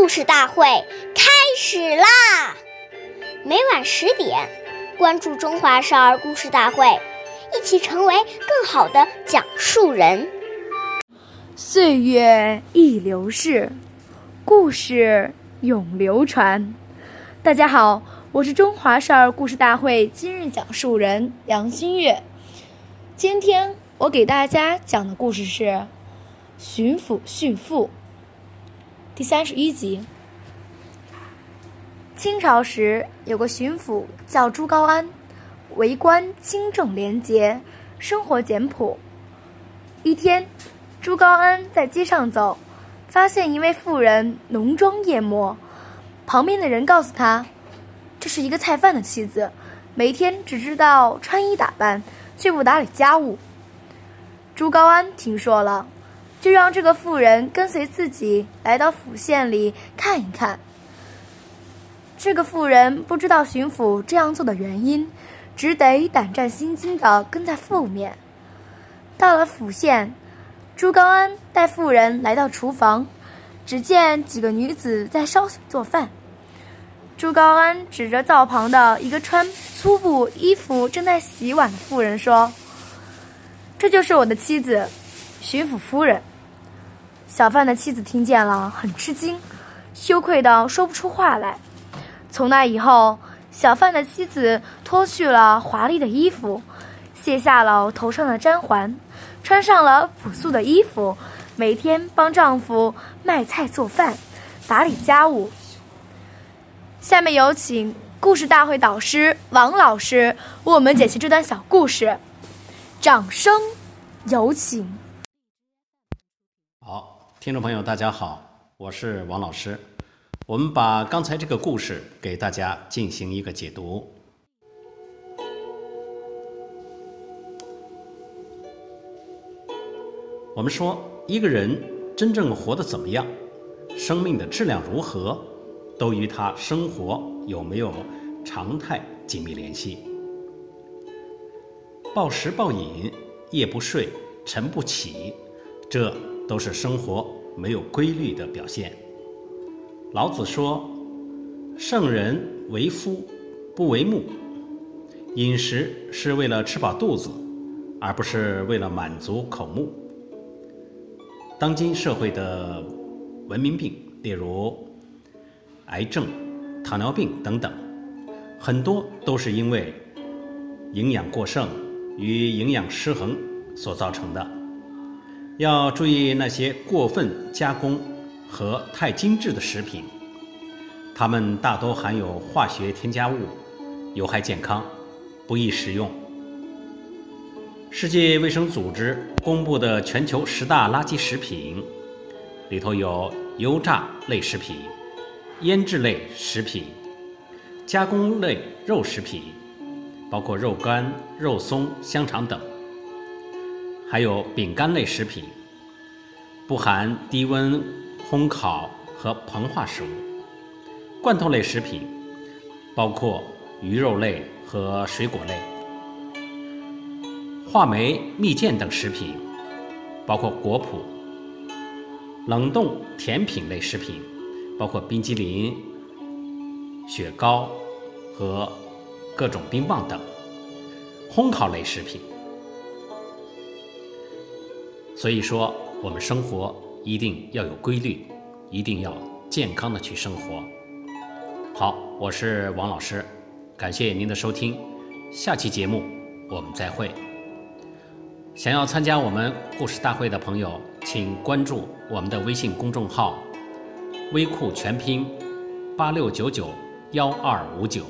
故事大会开始啦！每晚十点，关注《中华少儿故事大会》，一起成为更好的讲述人。岁月易流逝，故事永流传。大家好，我是中华少儿故事大会今日讲述人杨新月。今天我给大家讲的故事是《巡抚训父》第三十一集。清朝时有个巡抚叫朱高安，为官清正廉洁，生活简朴。一天，朱高安在街上走，发现一位妇人浓妆艳抹。旁边的人告诉他，这是一个菜贩的妻子，每天只知道穿衣打扮，却不打理家务。朱高安听说了，就让这个妇人跟随自己来到府县里看一看。这个妇人不知道巡抚这样做的原因，只得胆战心惊地跟在后面。到了府县，朱高安带妇人来到厨房，只见几个女子在烧水做饭。朱高安指着灶旁的一个穿粗布衣服、正在洗碗的妇人说：“这就是我的妻子，巡抚夫人。”小贩的妻子听见了，很吃惊，羞愧的说不出话来。从那以后，小贩的妻子脱去了华丽的衣服，卸下了头上的簪环，穿上了朴素的衣服，每天帮丈夫卖菜做饭，打理家务。下面有请故事大会导师王老师为我们解析这段小故事，掌声有请。听众朋友，大家好，我是王老师。我们把刚才这个故事给大家进行一个解读。我们说，一个人真正活得怎么样，生命的质量如何？都与他生活有没有常态紧密联系。暴食暴饮、夜不睡、晨不起，这都是生活没有规律的表现。老子说：“圣人为夫，不为目。”饮食是为了吃饱肚子，而不是为了满足口目。当今社会的文明病，例如，癌症、糖尿病等等，很多都是因为营养过剩与营养失衡所造成的。要注意那些过分加工和太精致的食品，它们大多含有化学添加物，有害健康，不宜食用。世界卫生组织公布的全球十大垃圾食品里头有油炸类食品。腌制类食品、加工类肉食品，包括肉干、肉松、香肠等；还有饼干类食品，不含低温烘烤和膨化食物；罐头类食品，包括鱼肉类和水果类；话梅、蜜饯等食品，包括果脯；冷冻甜品类食品。包括冰激凌、雪糕和各种冰棒等烘烤类食品。所以说，我们生活一定要有规律，一定要健康的去生活。好，我是王老师，感谢您的收听，下期节目我们再会。想要参加我们故事大会的朋友，请关注我们的微信公众号。微库全拼，八六九九幺二五九。